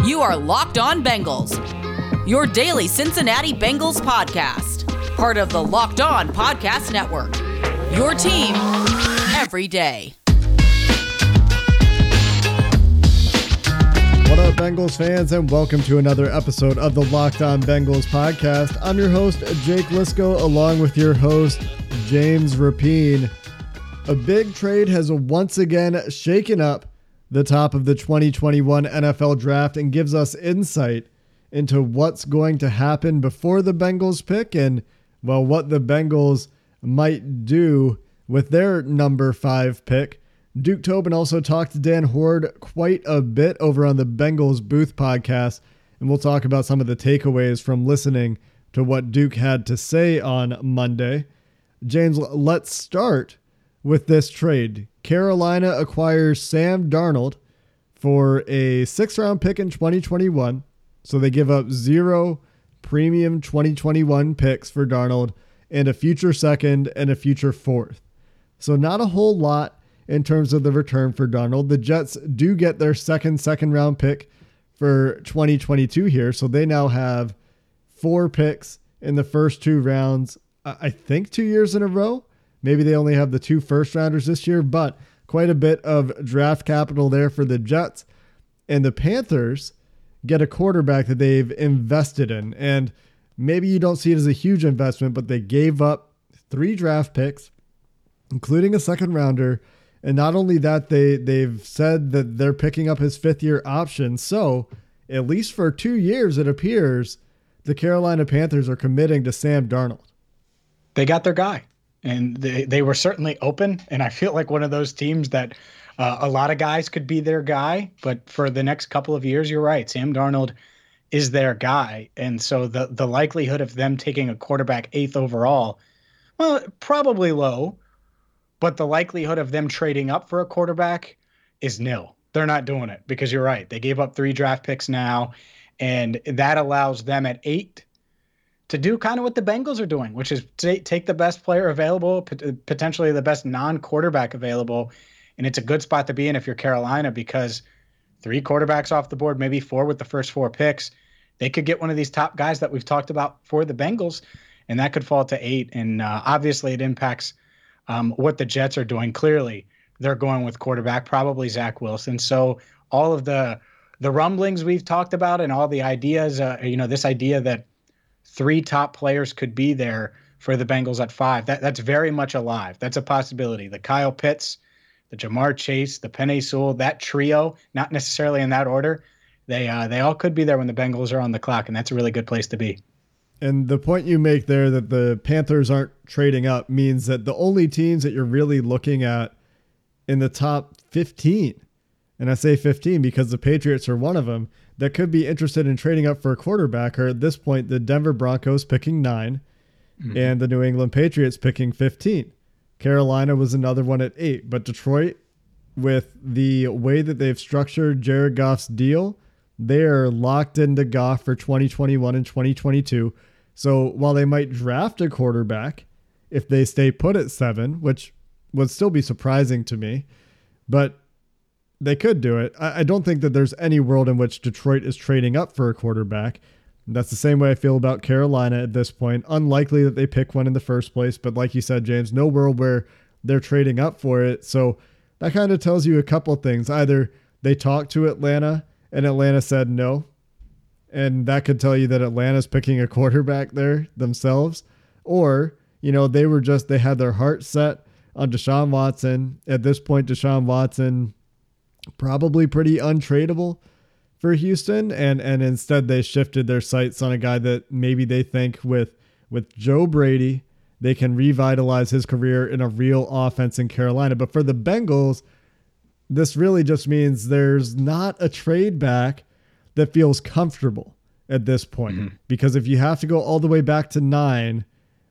You are Locked On Bengals, your daily Cincinnati Bengals podcast, part of the Locked On Podcast Network. Your team every day. What up, Bengals fans, and welcome to another episode of the Locked On Bengals podcast. I'm your host, Jake Liskow, along with your host, James Rapien. A big trade has once again shaken up the top of the 2021 NFL draft and gives us insight into what's going to happen before the Bengals pick and, well, what the Bengals might do with their number five pick. Duke Tobin also talked to Dan Hoard quite a bit over on the Bengals Booth podcast, and we'll talk about some of the takeaways from listening to what Duke had to say on Monday. James, let's start with this trade. Carolina acquires Sam Darnold for a six round pick in 2021. So they give up zero premium 2021 picks for Darnold and a future second and a future fourth. So not a whole lot in terms of the return for Darnold. The Jets do get their second second round pick for 2022 here. So they now have four picks in the first two rounds, I think two years in a row. Maybe they only have the two first rounders this year, but quite a bit of draft capital there for the Jets. And the Panthers get a quarterback that they've invested in. And maybe you don't see it as a huge investment, but they gave up three draft picks, including a second rounder. And not only that, they they've said that they're picking up his fifth year option. So at least for two years, it appears the Carolina Panthers are committing to Sam Darnold. They got their guy and they, they were certainly open. And I feel like one of those teams that uh, a lot of guys could be their guy, but for the next couple of years, you're right. Sam Darnold is their guy, and so the the likelihood of them taking a quarterback eighth overall, well, probably low, but the likelihood of them trading up for a quarterback is nil. They're not doing it because you're right. They gave up three draft picks now, and that allows them at eight to do kind of what the Bengals are doing, which is take the best player available, potentially the best non-quarterback available, and it's a good spot to be in if you're Carolina because three quarterbacks off the board, maybe four with the first four picks, they could get one of these top guys that we've talked about for the Bengals, and that could fall to eight. And uh, obviously, it impacts um, what the Jets are doing. Clearly, they're going with quarterback, probably Zach Wilson. So all of the the rumblings we've talked about and all the ideas, uh, you know, this idea that three top players could be there for the Bengals at five. That that's very much alive. That's a possibility. The Kyle Pitts, the Ja'Marr Chase, the Penei Sewell, that trio, not necessarily in that order. They uh, they all could be there when the Bengals are on the clock, and that's a really good place to be. And the point you make there that the Panthers aren't trading up means that the only teams that you're really looking at in the top 15, and I say 15 because the Patriots are one of them, that could be interested in trading up for a quarterback are at this point the Denver Broncos picking 9 mm-hmm. and the New England Patriots picking 15. Carolina was another one at 8, but Detroit with the way that they've structured Jared Goff's deal, they are locked into Goff for 2021 and 2022. So while they might draft a quarterback if they stay put at 7, which would still be surprising to me, but they could do it. I, I don't think that there's any world in which Detroit is trading up for a quarterback. That's the same way I feel about Carolina at this point. Unlikely that they pick one in the first place, but like you said, James, no world where they're trading up for it. So that kind of tells you a couple things. Either they talked to Atlanta and Atlanta said no, and that could tell you that Atlanta's picking a quarterback there themselves, or you know they were just they had their heart set on Deshaun Watson. At this point, Deshaun Watson probably pretty untradeable for Houston and and instead they shifted their sights on a guy that maybe they think with with Joe Brady they can revitalize his career in a real offense in Carolina. But for the Bengals this really just means there's not a trade back that feels comfortable at this point. Mm-hmm. because if you have to go all the way back to 9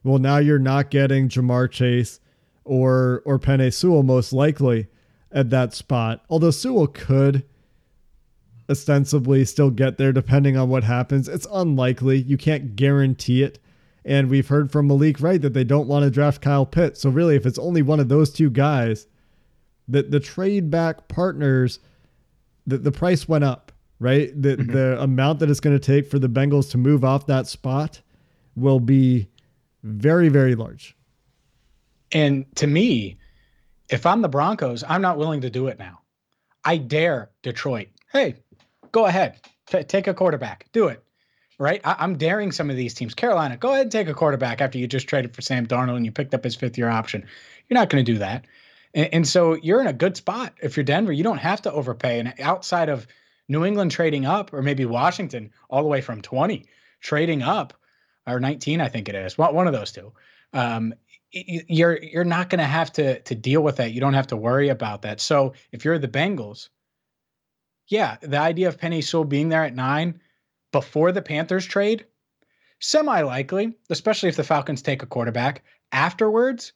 well now you're not getting Ja'Marr Chase or or Penei Sewell most likely at that spot. Although Sewell could ostensibly still get there depending on what happens. It's unlikely. You can't guarantee it. And we've heard from Malik Wright that they don't want to draft Kyle Pitts. So really, if it's only one of those two guys, that the trade back partners, the, the price went up right? The mm-hmm. the amount that it's going to take for the Bengals to move off that spot will be very very large. And to me, if I'm the Broncos, I'm not willing to do it now. I dare Detroit. Hey, go ahead. T- take a quarterback. Do it. Right? I- am daring some of these teams. Carolina, go ahead and take a quarterback after you just traded for Sam Darnold and you picked up his fifth year option. You're not going to do that. And, and so you're in a good spot. If you're Denver, you don't have to overpay. And outside of New England trading up, or maybe Washington all the way from 20 trading up, or 19, I think it is, one of those two. Um, you're you're not going to have to to deal with that. You don't have to worry about that. So if you're the Bengals, yeah, the idea of Penei Sewell being there at nine before the Panthers trade, semi likely, especially if the Falcons take a quarterback. Afterwards,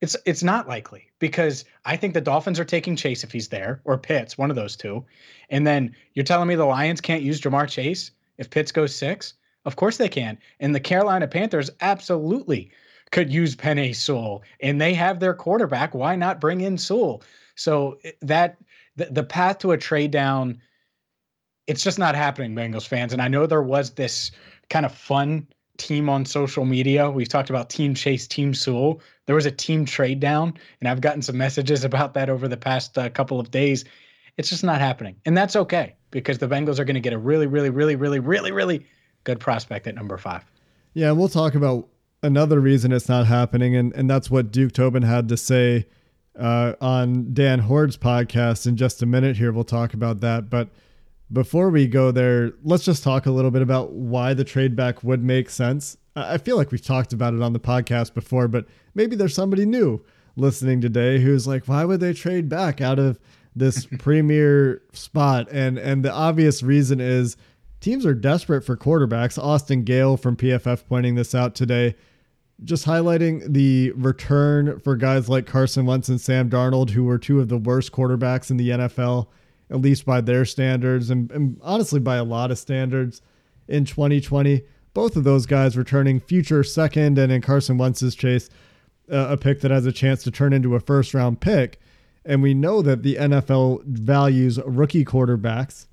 it's it's not likely because I think the Dolphins are taking Chase if he's there or Pitts, one of those two. And then you're telling me the Lions can't use Ja'Marr Chase if Pitts goes six? Of course they can. And the Carolina Panthers absolutely could use Penei Sewell, and they have their quarterback. Why not bring in Sewell? So eh, that the, the path to a trade down, it's just not happening, Bengals fans. And I know there was this kind of fun team on social media. We've talked about Team Chase, Team Sewell. There was a team trade down, and I've gotten some messages about that over the past uh, couple of days. It's just not happening, and that's okay because the Bengals are going to get a really, really, really, really, really, really good prospect at number five. Yeah, we'll talk about another reason it's not happening, and, and that's what Duke Tobin had to say uh, on Dan Hoard's podcast in just a minute here. We'll talk about that. But before we go there, let's just talk a little bit about why the trade back would make sense. I feel like we've talked about it on the podcast before, but maybe there's somebody new listening today who's like, why would they trade back out of this premier spot? And and the obvious reason is teams are desperate for quarterbacks. Austin Gayle from PFF pointing this out today just highlighting the return for guys like Carson Wentz and Sam Darnold, who were two of the worst quarterbacks in the NFL, at least by their standards, and, and honestly by a lot of standards in 2020. Both of those guys returning future second, and in Carson Wentz's chase, uh, a pick that has a chance to turn into a first round pick. And we know that the NFL values rookie quarterbacks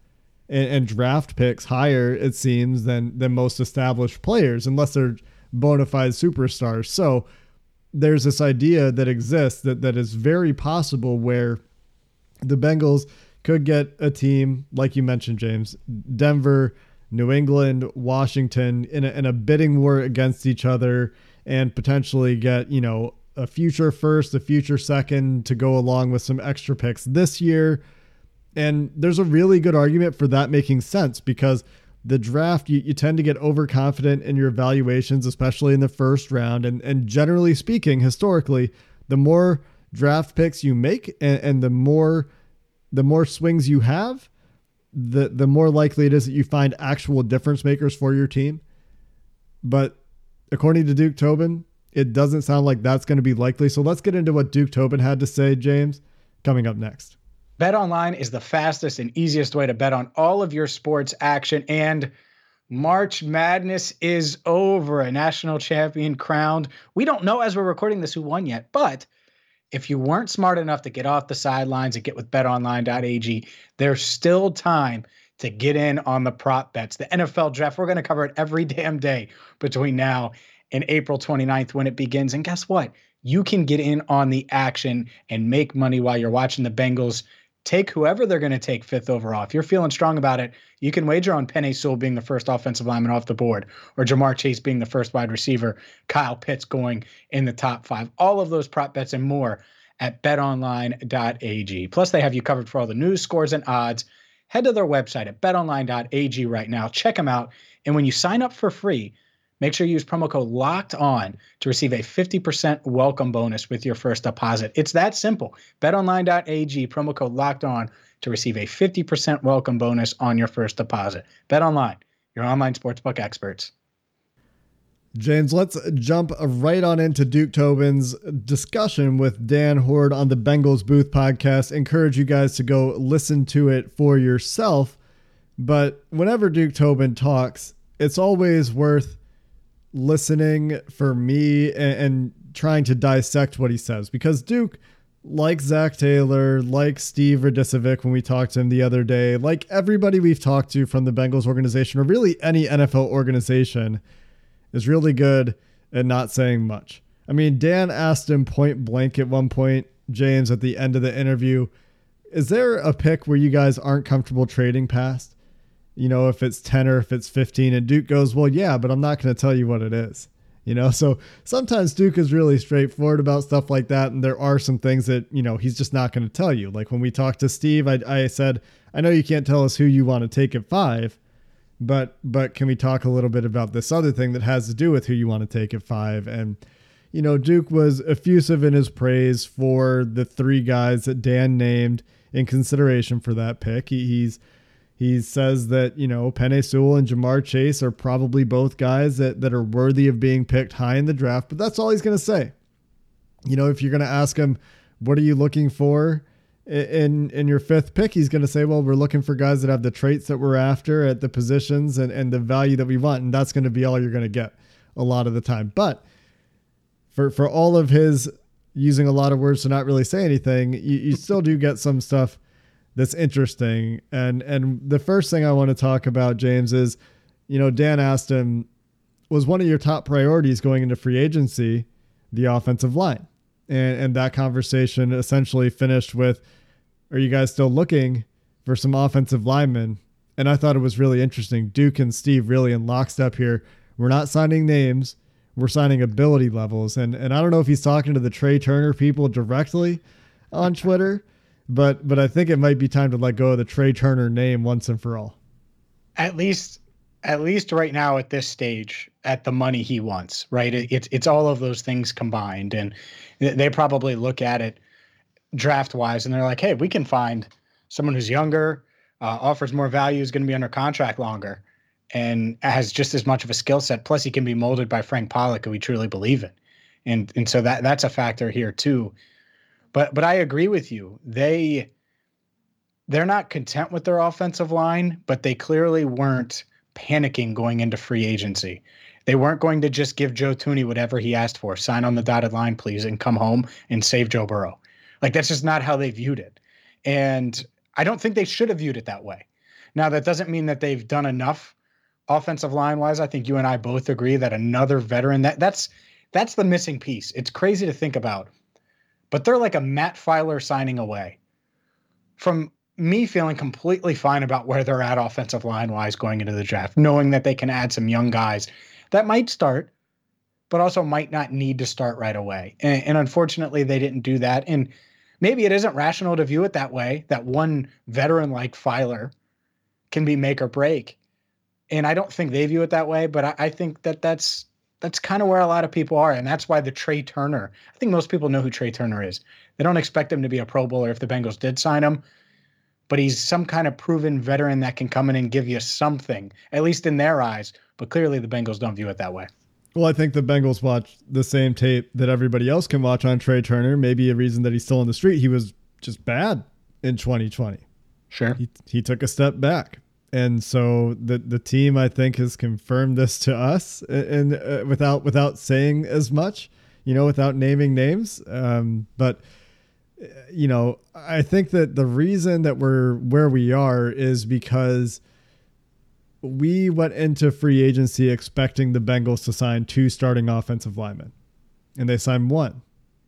and, and draft picks higher, it seems, than than most established players, unless they're bona fide superstars. So there's this idea that exists that, that is very possible where the Bengals could get a team, like you mentioned, James, Denver, New England, Washington, in a, in a bidding war against each other and potentially get, you know, a future first, a future second to go along with some extra picks this year. And there's a really good argument for that making sense because the draft, you, you tend to get overconfident in your evaluations, especially in the first round. And, and generally speaking, historically, the more draft picks you make and, and the more the more swings you have, the the more likely it is that you find actual difference makers for your team. But according to Duke Tobin, it doesn't sound like that's going to be likely. So let's get into what Duke Tobin had to say, James, coming up next. Bet online is the fastest and easiest way to bet on all of your sports action. And March Madness is over. A national champion crowned. We don't know as we're recording this who won yet, but if you weren't smart enough to get off the sidelines and get with betonline.ag, there's still time to get in on the prop bets. The NFL draft, we're going to cover it every damn day between now and April 29th when it begins. And guess what? You can get in on the action and make money while you're watching the Bengals take whoever they're going to take fifth overall. If you're feeling strong about it, you can wager on Penei Sewell being the first offensive lineman off the board, or Ja'Marr Chase being the first wide receiver, Kyle Pitts going in the top five. All of those prop bets and more at betonline.ag. Plus, they have you covered for all the news, scores, and odds. Head to their website at betonline.ag right now. Check them out. And when you sign up for free, Make sure you use promo code locked on to receive a 50% welcome bonus with your first deposit. It's that simple. BetOnline.ag, promo code locked on to receive a 50% welcome bonus on your first deposit. BetOnline, your online sportsbook experts. James, let's jump right on into Duke Tobin's discussion with Dan Hoard on the Bengals Booth podcast. Encourage you guys to go listen to it for yourself. But whenever Duke Tobin talks, it's always worth listening for me and, and trying to dissect what he says because Duke like Zac Taylor, like Steve Radicevic when we talked to him the other day, like everybody we've talked to from the Bengals organization or really any NFL organization is really good at not saying much. I mean, Dan asked him point blank at one point, James, at the end of the interview, is there a pick where you guys aren't comfortable trading past? You know, if it's 10 or if it's 15. And Duke goes, well, yeah, but I'm not going to tell you what it is. You know, so sometimes Duke is really straightforward about stuff like that. And there are some things that, you know, he's just not going to tell you. Like when we talked to Steve, I, I said, I know you can't tell us who you want to take at five, but but can we talk a little bit about this other thing that has to do with who you want to take at five? And you know, Duke was effusive in his praise for the three guys that Dan named in consideration for that pick. He, he's he says that you know Penei Sewell and Ja'Marr Chase are probably both guys that that are worthy of being picked high in the draft. But that's all he's going to say. You know, if you're going to ask him, what are you looking for in in your fifth pick? He's going to say, well, we're looking for guys that have the traits that we're after at the positions and and the value that we want, and that's going to be all you're going to get a lot of the time. But for for all of his using a lot of words to not really say anything, you, you still do get some stuff that's interesting. And and the first thing I want to talk about, James, is you know Dan asked him, was one of your top priorities going into free agency the offensive line, and and that conversation essentially finished with, are you guys still looking for some offensive linemen? And I thought it was really interesting. Duke and Steve really in lockstep here. We're not signing names. We're signing ability levels. And and I don't know if he's talking to the Trai Turner people directly on Twitter but but I think it might be time to let go of the Trai Turner name once and for all. At least at least right now at this stage at the money he wants, right? It, it's it's all of those things combined and they probably look at it draft wise and they're like, "Hey, we can find someone who's younger, uh, offers more value, is going to be under contract longer." and has just as much of a skill set. Plus, he can be molded by Frank Pollack, who we truly believe in, and and so that that's a factor here too. But but I agree with you. They they're not content with their offensive line, but they clearly weren't panicking going into free agency. They weren't going to just give Joe Thuney whatever he asked for, sign on the dotted line, please, and come home and save Joe Burrow. Like that's just not how they viewed it. And I don't think they should have viewed it that way. Now, that doesn't mean that they've done enough offensive line wise. I think you and I both agree that another veteran that that's that's the missing piece. It's crazy to think about but they're like a Matt Feiler signing away from me feeling completely fine about where they're at offensive line wise going into the draft, knowing that they can add some young guys that might start, but also might not need to start right away. And, and unfortunately, they didn't do that. And maybe it isn't rational to view it that way that one veteran like Filer can be make or break. And I don't think they view it that way, but I, I think that that's that's kind of where a lot of people are, and that's why the Trai Turner. I think most people know who Trai Turner is. They don't expect him to be a Pro Bowler if the Bengals did sign him, but he's some kind of proven veteran that can come in and give you something, at least in their eyes. But clearly, the Bengals don't view it that way. Well, I think the Bengals watch the same tape that everybody else can watch on Trai Turner. Maybe a reason that he's still in the street. He was just bad in 2020. Sure. He, he took a step back and so the the team I think has confirmed this to us, and uh, without without saying as much, you know, without naming names. Um, but you know, I think that the reason that we're where we are is because we went into free agency expecting the Bengals to sign two starting offensive linemen, and they signed one,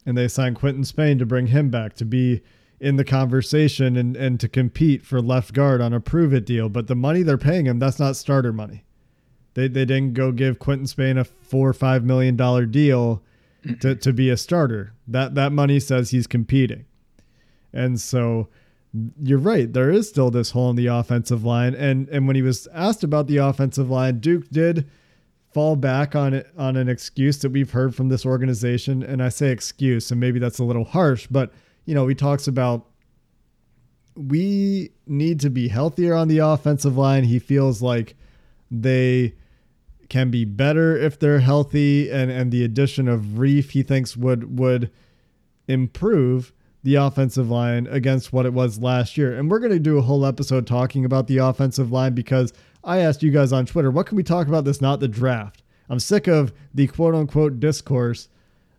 and they signed Quinton Spain to bring him back to be in the conversation and, and to compete for left guard on a prove it deal. But the money they're paying him, that's not starter money. They, they didn't go give Quinton Spain a four or five million dollar deal to, to be a starter. That that money says he's competing. And so you're right, there is still this hole in the offensive line. And and when he was asked about the offensive line, Duke did fall back on it on an excuse that we've heard from this organization. And I say excuse, and maybe that's a little harsh, but you know, he talks about we need to be healthier on the offensive line. He feels like they can be better if they're healthy and and the addition of Reiff he thinks would would improve the offensive line against what it was last year. And we're going to do a whole episode talking about the offensive line because I asked you guys on Twitter, what can we talk about this not the draft? I'm sick of the quote unquote discourse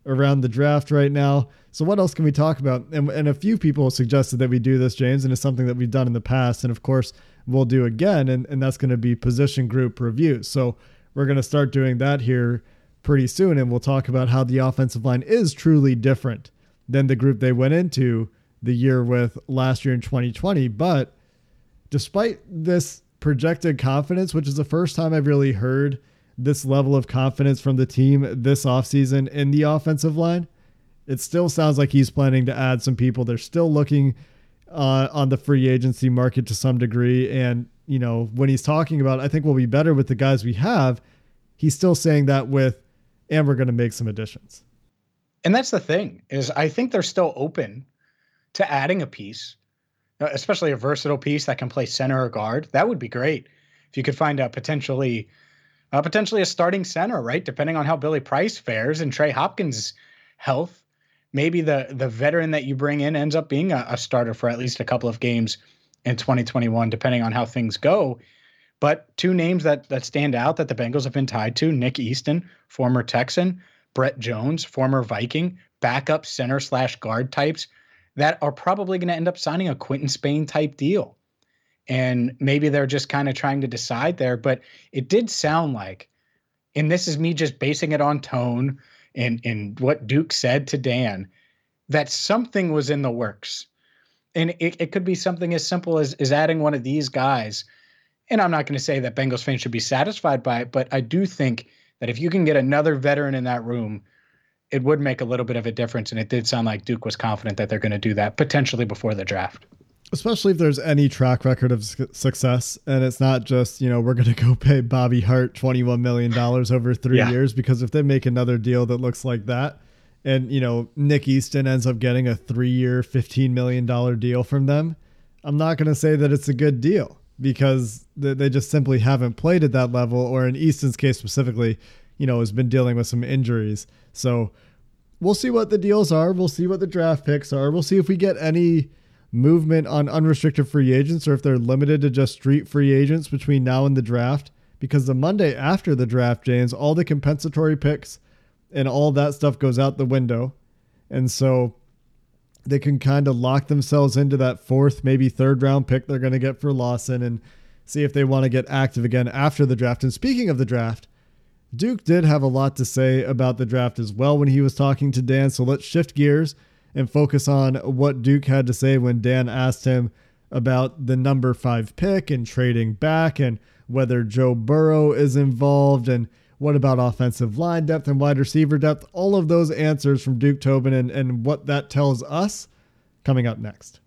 around the draft right now. So what else can we talk about? And, and a few people suggested that we do this, James, and it's something that we've done in the past. And of course, we'll do again, and, and that's going to be position group reviews. So we're going to start doing that here pretty soon, and we'll talk about how the offensive line is truly different than the group they went into the year with last year in 2020. But despite this projected confidence, which is the first time I've really heard this level of confidence from the team this offseason in the offensive line, it still sounds like he's planning to add some people. They're still looking uh, on the free agency market to some degree. And, you know, when he's talking about, I think we'll be better with the guys we have, he's still saying that with, and we're going to make some additions. And that's the thing is I think they're still open to adding a piece, uh, especially a versatile piece that can play center or guard. That would be great if you could find a potentially uh, potentially a starting center, right? Depending on how Billy Price fares and Trey Hopkins' health, maybe the the veteran that you bring in ends up being a, a starter for at least a couple of games in 2021, depending on how things go. But two names that that stand out that the Bengals have been tied to: Nick Easton, former Texan, Brett Jones, former Viking, backup center slash guard types that are probably going to end up signing a Quinton Spain type deal. And maybe they're just kind of trying to decide there, but it did sound like, and this is me just basing it on tone and, and what Duke said to Dan, that something was in the works. And it, it could be something as simple as, as adding one of these guys. And I'm not going to say that Bengals fans should be satisfied by it, but I do think that if you can get another veteran in that room it would make a little bit of a difference. And it did sound like Duke was confident that they're going to do that potentially before the draft. Especially if there's any track record of success, and it's not just you know we're going to go pay Bobby Hart twenty one million dollars over three yeah. years because if they make another deal that looks like that, and you know Nick Easton ends up getting a three year fifteen million dollar deal from them, I'm not going to say that it's a good deal because they just simply haven't played at that level, or in Easton's case specifically, you know, has been dealing with some injuries. So we'll see what the deals are. We'll see what the draft picks are. We'll see if we get any movement on unrestricted free agents or if they're limited to just street free agents between now and the draft. Because the Monday after the draft, James, all the compensatory picks and all that stuff goes out the window. And so they can kind of lock themselves into that fourth, maybe third round pick they're going to get for Lawson and see if they want to get active again after the draft. And speaking of the draft, Duke did have a lot to say about the draft as well when he was talking to Dan. So let's shift gears and focus on what Duke had to say when Dan asked him about the number five pick and trading back and whether Joe Burrow is involved and what about offensive line depth and wide receiver depth. All of those answers from Duke Tobin and, and what that tells us coming up next.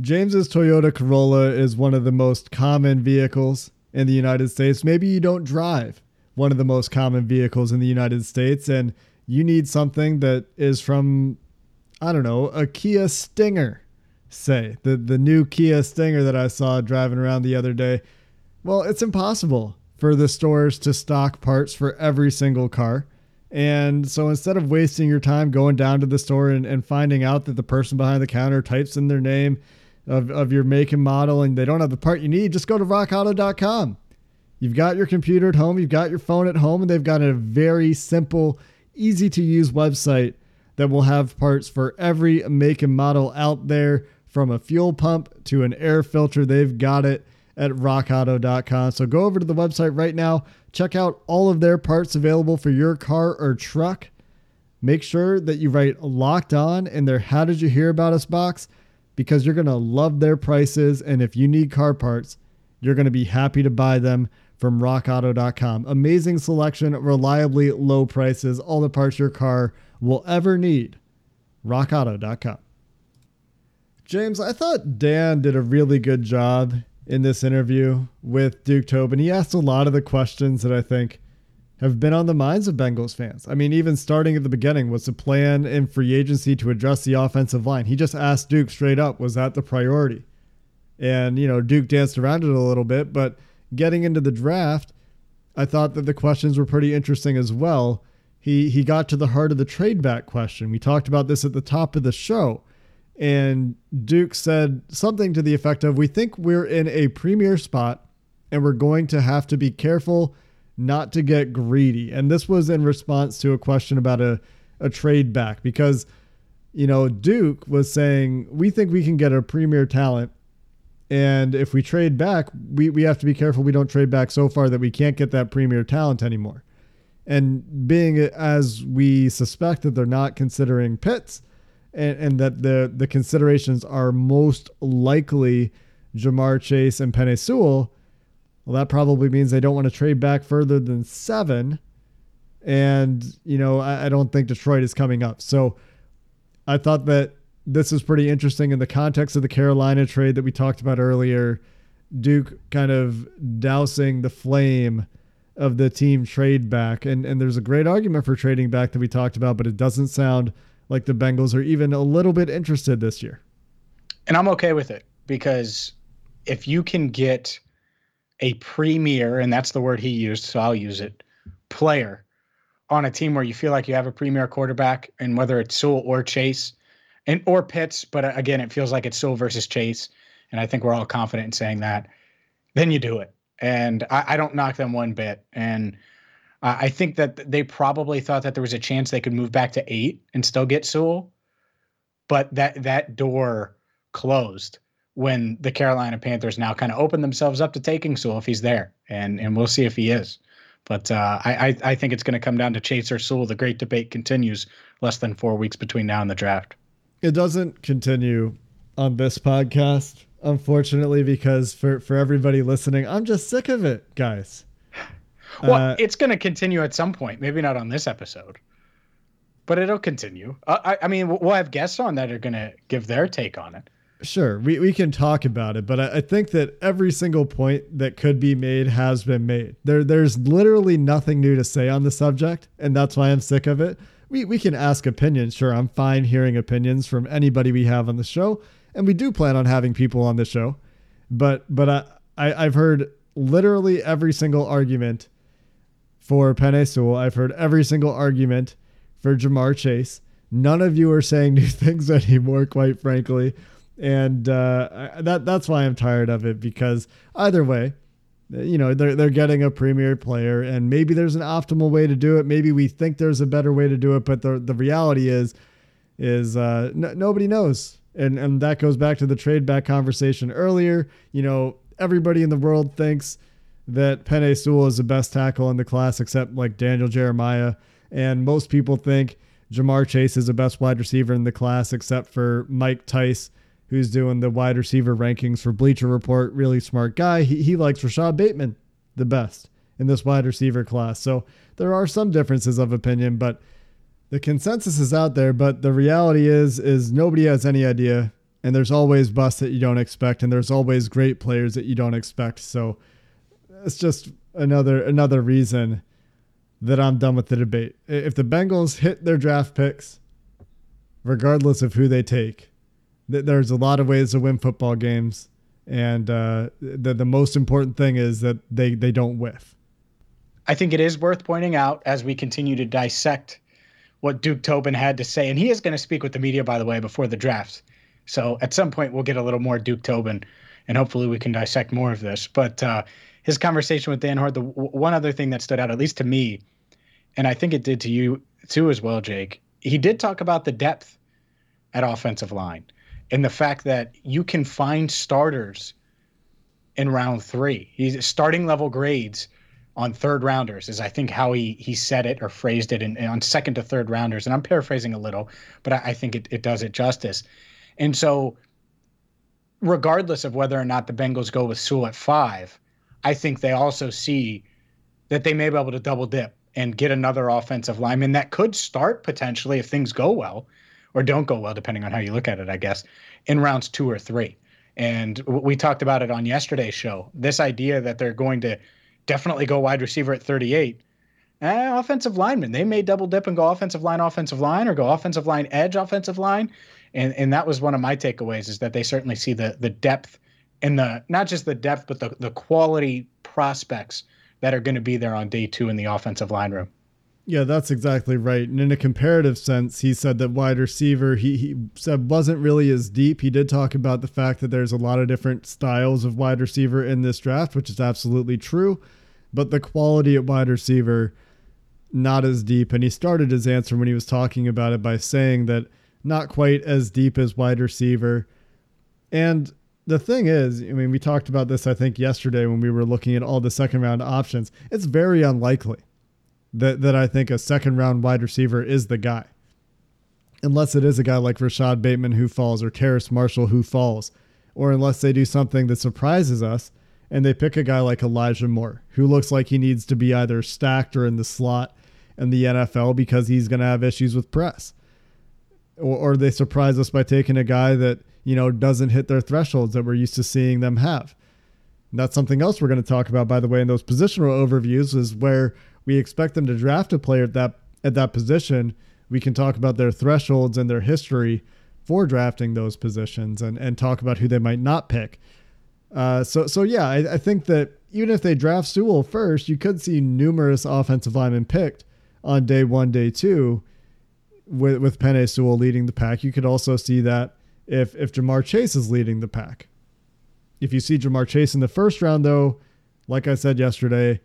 James's Toyota Corolla is one of the most common vehicles in the United States. Maybe you don't drive one of the most common vehicles in the United States, and you need something that is from, I don't know, a Kia Stinger, say the the new Kia Stinger that I saw driving around the other day. Well, it's impossible for the stores to stock parts for every single car. And so instead of wasting your time going down to the store and, and finding out that the person behind the counter types in their name of, of your make and model and they don't have the part you need, just go to rockauto.com. You've got your computer at home, you've got your phone at home, and they've got a very simple, easy to use website that will have parts for every make and model out there from a fuel pump to an air filter. They've got it at rockauto.com. So go over to the website right now, check out all of their parts available for your car or truck. Make sure that you write locked on in their How Did You Hear About Us box because you're going to love their prices. And if you need car parts, you're going to be happy to buy them from rockauto.com. Amazing selection, reliably low prices, all the parts your car will ever need. rockauto.com. James, I thought Dan did a really good job in this interview with Duke Tobin. He asked a lot of the questions that I think have been on the minds of Bengals fans. I mean, even starting at the beginning, was the plan in free agency to address the offensive line? He just asked Duke straight up, was that the priority? And, you know, Duke danced around it a little bit, but getting into the draft, I thought that the questions were pretty interesting as well. He he got to the heart of the trade back question. We talked about this at the top of the show. And Duke said something to the effect of We think we're in a premier spot and we're going to have to be careful not to get greedy. And this was in response to a question about a a trade back because you know Duke was saying we think we can get a premier talent and if we trade back we, we have to be careful we don't trade back so far that we can't get that premier talent anymore and being as we suspect that they're not considering Pitts and, and that the the considerations are most likely Ja'Marr Chase and Penei Sewell, well, that probably means they don't want to trade back further than seven. And, you know, I, I don't think Detroit is coming up. So I thought that this is pretty interesting in the context of the Carolina trade that we talked about earlier. Duke kind of dousing the flame of the team trade back. And, and there's a great argument for trading back that we talked about, but it doesn't sound like the Bengals are even a little bit interested this year. And I'm okay with it because if you can get a premier, and that's the word he used, so I'll use it, player on a team where you feel like you have a premier quarterback, and whether it's Sewell or Chase, and or Pitts, but uh, again, it feels like it's Sewell versus Chase, and I think we're all confident in saying that. Then you do it, and I, I don't knock them one bit. And I think that they probably thought that there was a chance they could move back to eight and still get Sewell, but that that door closed when the Carolina Panthers now kind of opened themselves up to taking Sewell if he's there, and and we'll see if he is. But uh, I I think it's going to come down to Chase or Sewell. The great debate continues less than four weeks between now and the draft. It doesn't continue on this podcast, unfortunately, because for for everybody listening, I'm just sick of it, guys. Well, uh, it's going to continue at some point. Maybe not on this episode, but it'll continue. Uh, I, I, mean, we'll have guests on that are going to give their take on it. Sure, we, we can talk about it, but I, I, think that every single point that could be made has been made. There, there's literally nothing new to say on the subject, and that's why I'm sick of it. We, we can ask opinions. Sure, I'm fine hearing opinions from anybody we have on the show, and we do plan on having people on the show. But but I, I I've heard literally every single argument for Penei Sewell. I've heard every single argument for Ja'Marr Chase. None of you are saying new things anymore, quite frankly, and uh, that that's why I'm tired of it. Because either way, you know they're they're getting a premier player, and maybe there's an optimal way to do it. Maybe we think there's a better way to do it, but the the reality is is uh, n- nobody knows, and and that goes back to the trade back conversation earlier. You know, everybody in the world thinks that Penei Sewell is the best tackle in the class, except like Daniel Jeremiah. And most people think Ja'Marr Chase is the best wide receiver in the class, except for Mike Tice, who's doing the wide receiver rankings for Bleacher Report. Really smart guy. He, he likes Rashod Bateman the best in this wide receiver class. So there are some differences of opinion, but the consensus is out there. But the reality is, is nobody has any idea. And there's always busts that you don't expect, and there's always great players that you don't expect. So it's just another another reason that I'm done with the debate. If the Bengals hit their draft picks, regardless of who they take, there's a lot of ways to win football games, and uh, the the most important thing is that they they don't whiff. I think it is worth pointing out as we continue to dissect what Duke Tobin had to say, and he is going to speak with the media, by the way, before the draft. So at some point we'll get a little more Duke Tobin, and hopefully we can dissect more of this. But uh, his conversation with Dan Hoard, the one other thing that stood out, at least to me, and I think it did to you too as well, Jake. He did talk about the depth at offensive line and the fact that you can find starters in round three. He's starting level grades on third rounders is I think how he he said it or phrased it in, in on second to third rounders. And I'm paraphrasing a little, but I, I think it, it does it justice. And so regardless of whether or not the Bengals go with Sewell at five, I think they also see that they may be able to double dip and get another offensive lineman that could start potentially if things go well or don't go well, depending on how you look at it, I guess, in rounds two or three. And we talked about it on yesterday's show. This idea that they're going to definitely go wide receiver at 38. Eh, offensive lineman. They may double dip and go offensive line, offensive line, or go offensive line, edge, offensive line. And and that was one of my takeaways is that they certainly see the the depth and the not just the depth, but the the quality prospects that are going to be there on day two in the offensive line room. Yeah, that's exactly right. And in a comparative sense, he said that wide receiver he, he said wasn't really as deep. He did talk about the fact that there's a lot of different styles of wide receiver in this draft, which is absolutely true. But the quality at wide receiver not as deep. And he started his answer when he was talking about it by saying that not quite as deep as wide receiver. And the thing is, I mean, we talked about this, I think, yesterday when we were looking at all the second round options. It's very unlikely that, that I think a second round wide receiver is the guy. Unless it is a guy like Rashod Bateman who falls or Terrace Marshall who falls, or unless they do something that surprises us and they pick a guy like Elijah Moore who looks like he needs to be either stacked or in the slot in the NFL because he's going to have issues with press. Or, or they surprise us by taking a guy that you know, doesn't hit their thresholds that we're used to seeing them have. And that's something else we're going to talk about, by the way, in those positional overviews is where we expect them to draft a player at that at that position. We can talk about their thresholds and their history for drafting those positions and, and talk about who they might not pick. Uh, so so yeah, I, I think that even if they draft Sewell first, you could see numerous offensive linemen picked on day one, day two, with with Penei Sewell leading the pack. You could also see that if if Ja'Marr Chase is leading the pack. If you see Ja'Marr Chase in the first round, though, like I said yesterday,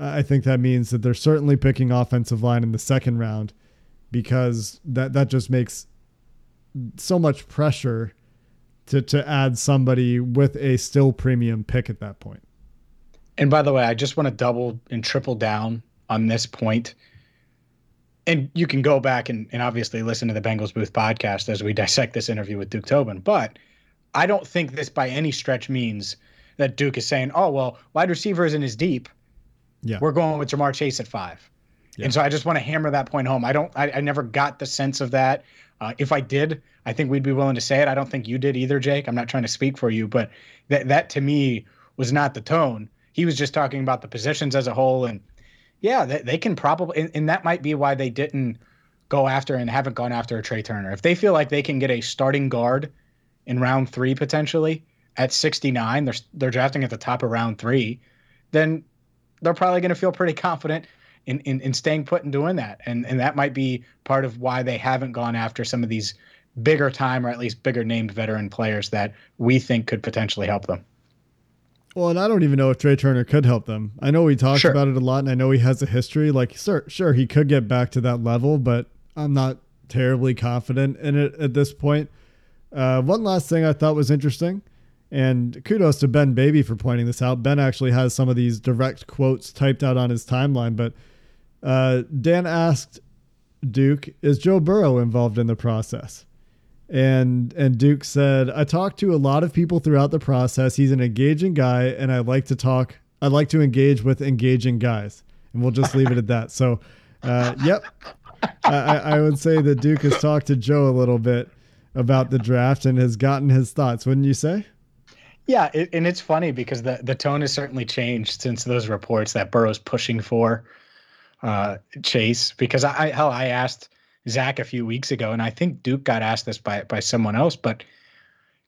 I think that means that they're certainly picking offensive line in the second round because that that just makes so much pressure to to add somebody with a still premium pick at that point. And by the way, I just want to double and triple down on this point. and you can go back and, and obviously listen to the Bengals Booth podcast as we dissect this interview with Duke Tobin. But I don't think this by any stretch means that Duke is saying, oh, well, wide receiver isn't as deep. Yeah. We're going with Ja'Marr Chase at five. Yeah. And so I just want to hammer that point home. I don't, I, I never got the sense of that. Uh, if I did, I think we'd be willing to say it. I don't think you did either, Jake. I'm not trying to speak for you, but that, that to me was not the tone. He was just talking about the positions as a whole and yeah, they, they can probably, and, and, that might be why they didn't go after and haven't gone after a Trai Turner. If they feel like they can get a starting guard in round three potentially at 69, they're they're drafting at the top of round three, then they're probably going to feel pretty confident in, in in staying put and doing that. And and that might be part of why they haven't gone after some of these bigger time or at least bigger named veteran players that we think could potentially help them. Well, and I don't even know if Trai Turner could help them. I know we talked sure. about it a lot, and I know he has a history. Like, sure, sure, he could get back to that level, but I'm not terribly confident in it at this point. Uh, one last thing I thought was interesting, and kudos to Ben Baby for pointing this out. Ben actually has some of these direct quotes typed out on his timeline, but uh, Dan asked Duke, "Is Joe Burrow involved in the process?" and and Duke said, "I talked to a lot of people throughout the process. He's an engaging guy, and I like to talk. I like to engage with engaging guys." And we'll just leave it at that. So, uh, yep, I, I would say that Duke has talked to Joe a little bit about the draft and has gotten his thoughts. Wouldn't you say? Yeah, it, and it's funny because the the tone has certainly changed since those reports that Burrow's pushing for uh, Chase. Because I hell, I asked Zac a few weeks ago, and I think Duke got asked this by by someone else. But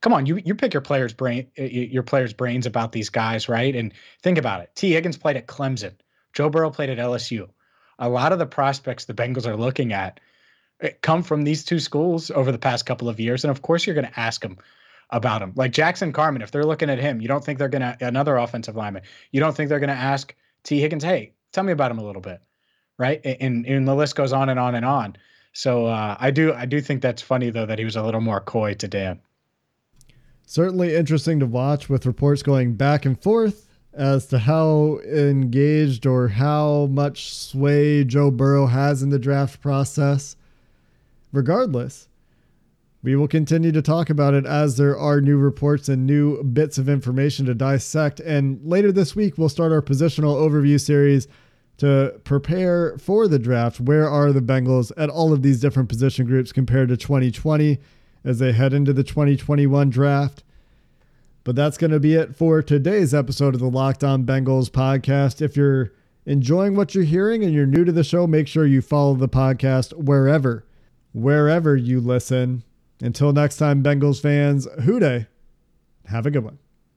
come on, you you pick your players' brain your players' brains about these guys, right? And think about it. Tee Higgins played at Clemson. Joe Burrow played at LSU. A lot of the prospects the Bengals are looking at eh, come from these two schools over the past couple of years, and of course you're going to ask them about him. Like Jackson Carman, if they're looking at him, you don't think they're going to another offensive lineman. You don't think they're going to ask Tee Higgins, "Hey, tell me about him a little bit." Right? And and the list goes on and on and on. So uh, I do I do think that's funny though that he was a little more coy to Dan. Certainly interesting to watch with reports going back and forth as to how engaged or how much sway Joe Burrow has in the draft process. Regardless, we will continue to talk about it as there are new reports and new bits of information to dissect. And later this week, we'll start our positional overview series to prepare for the draft. Where are the Bengals at all of these different position groups compared to 2020 as they head into the 2021 draft? But that's going to be it for today's episode of the Locked On Bengals podcast. If you're enjoying what you're hearing and you're new to the show, make sure you follow the podcast wherever, wherever you listen. Until next time, Bengals fans, Who Dey. Have a good one.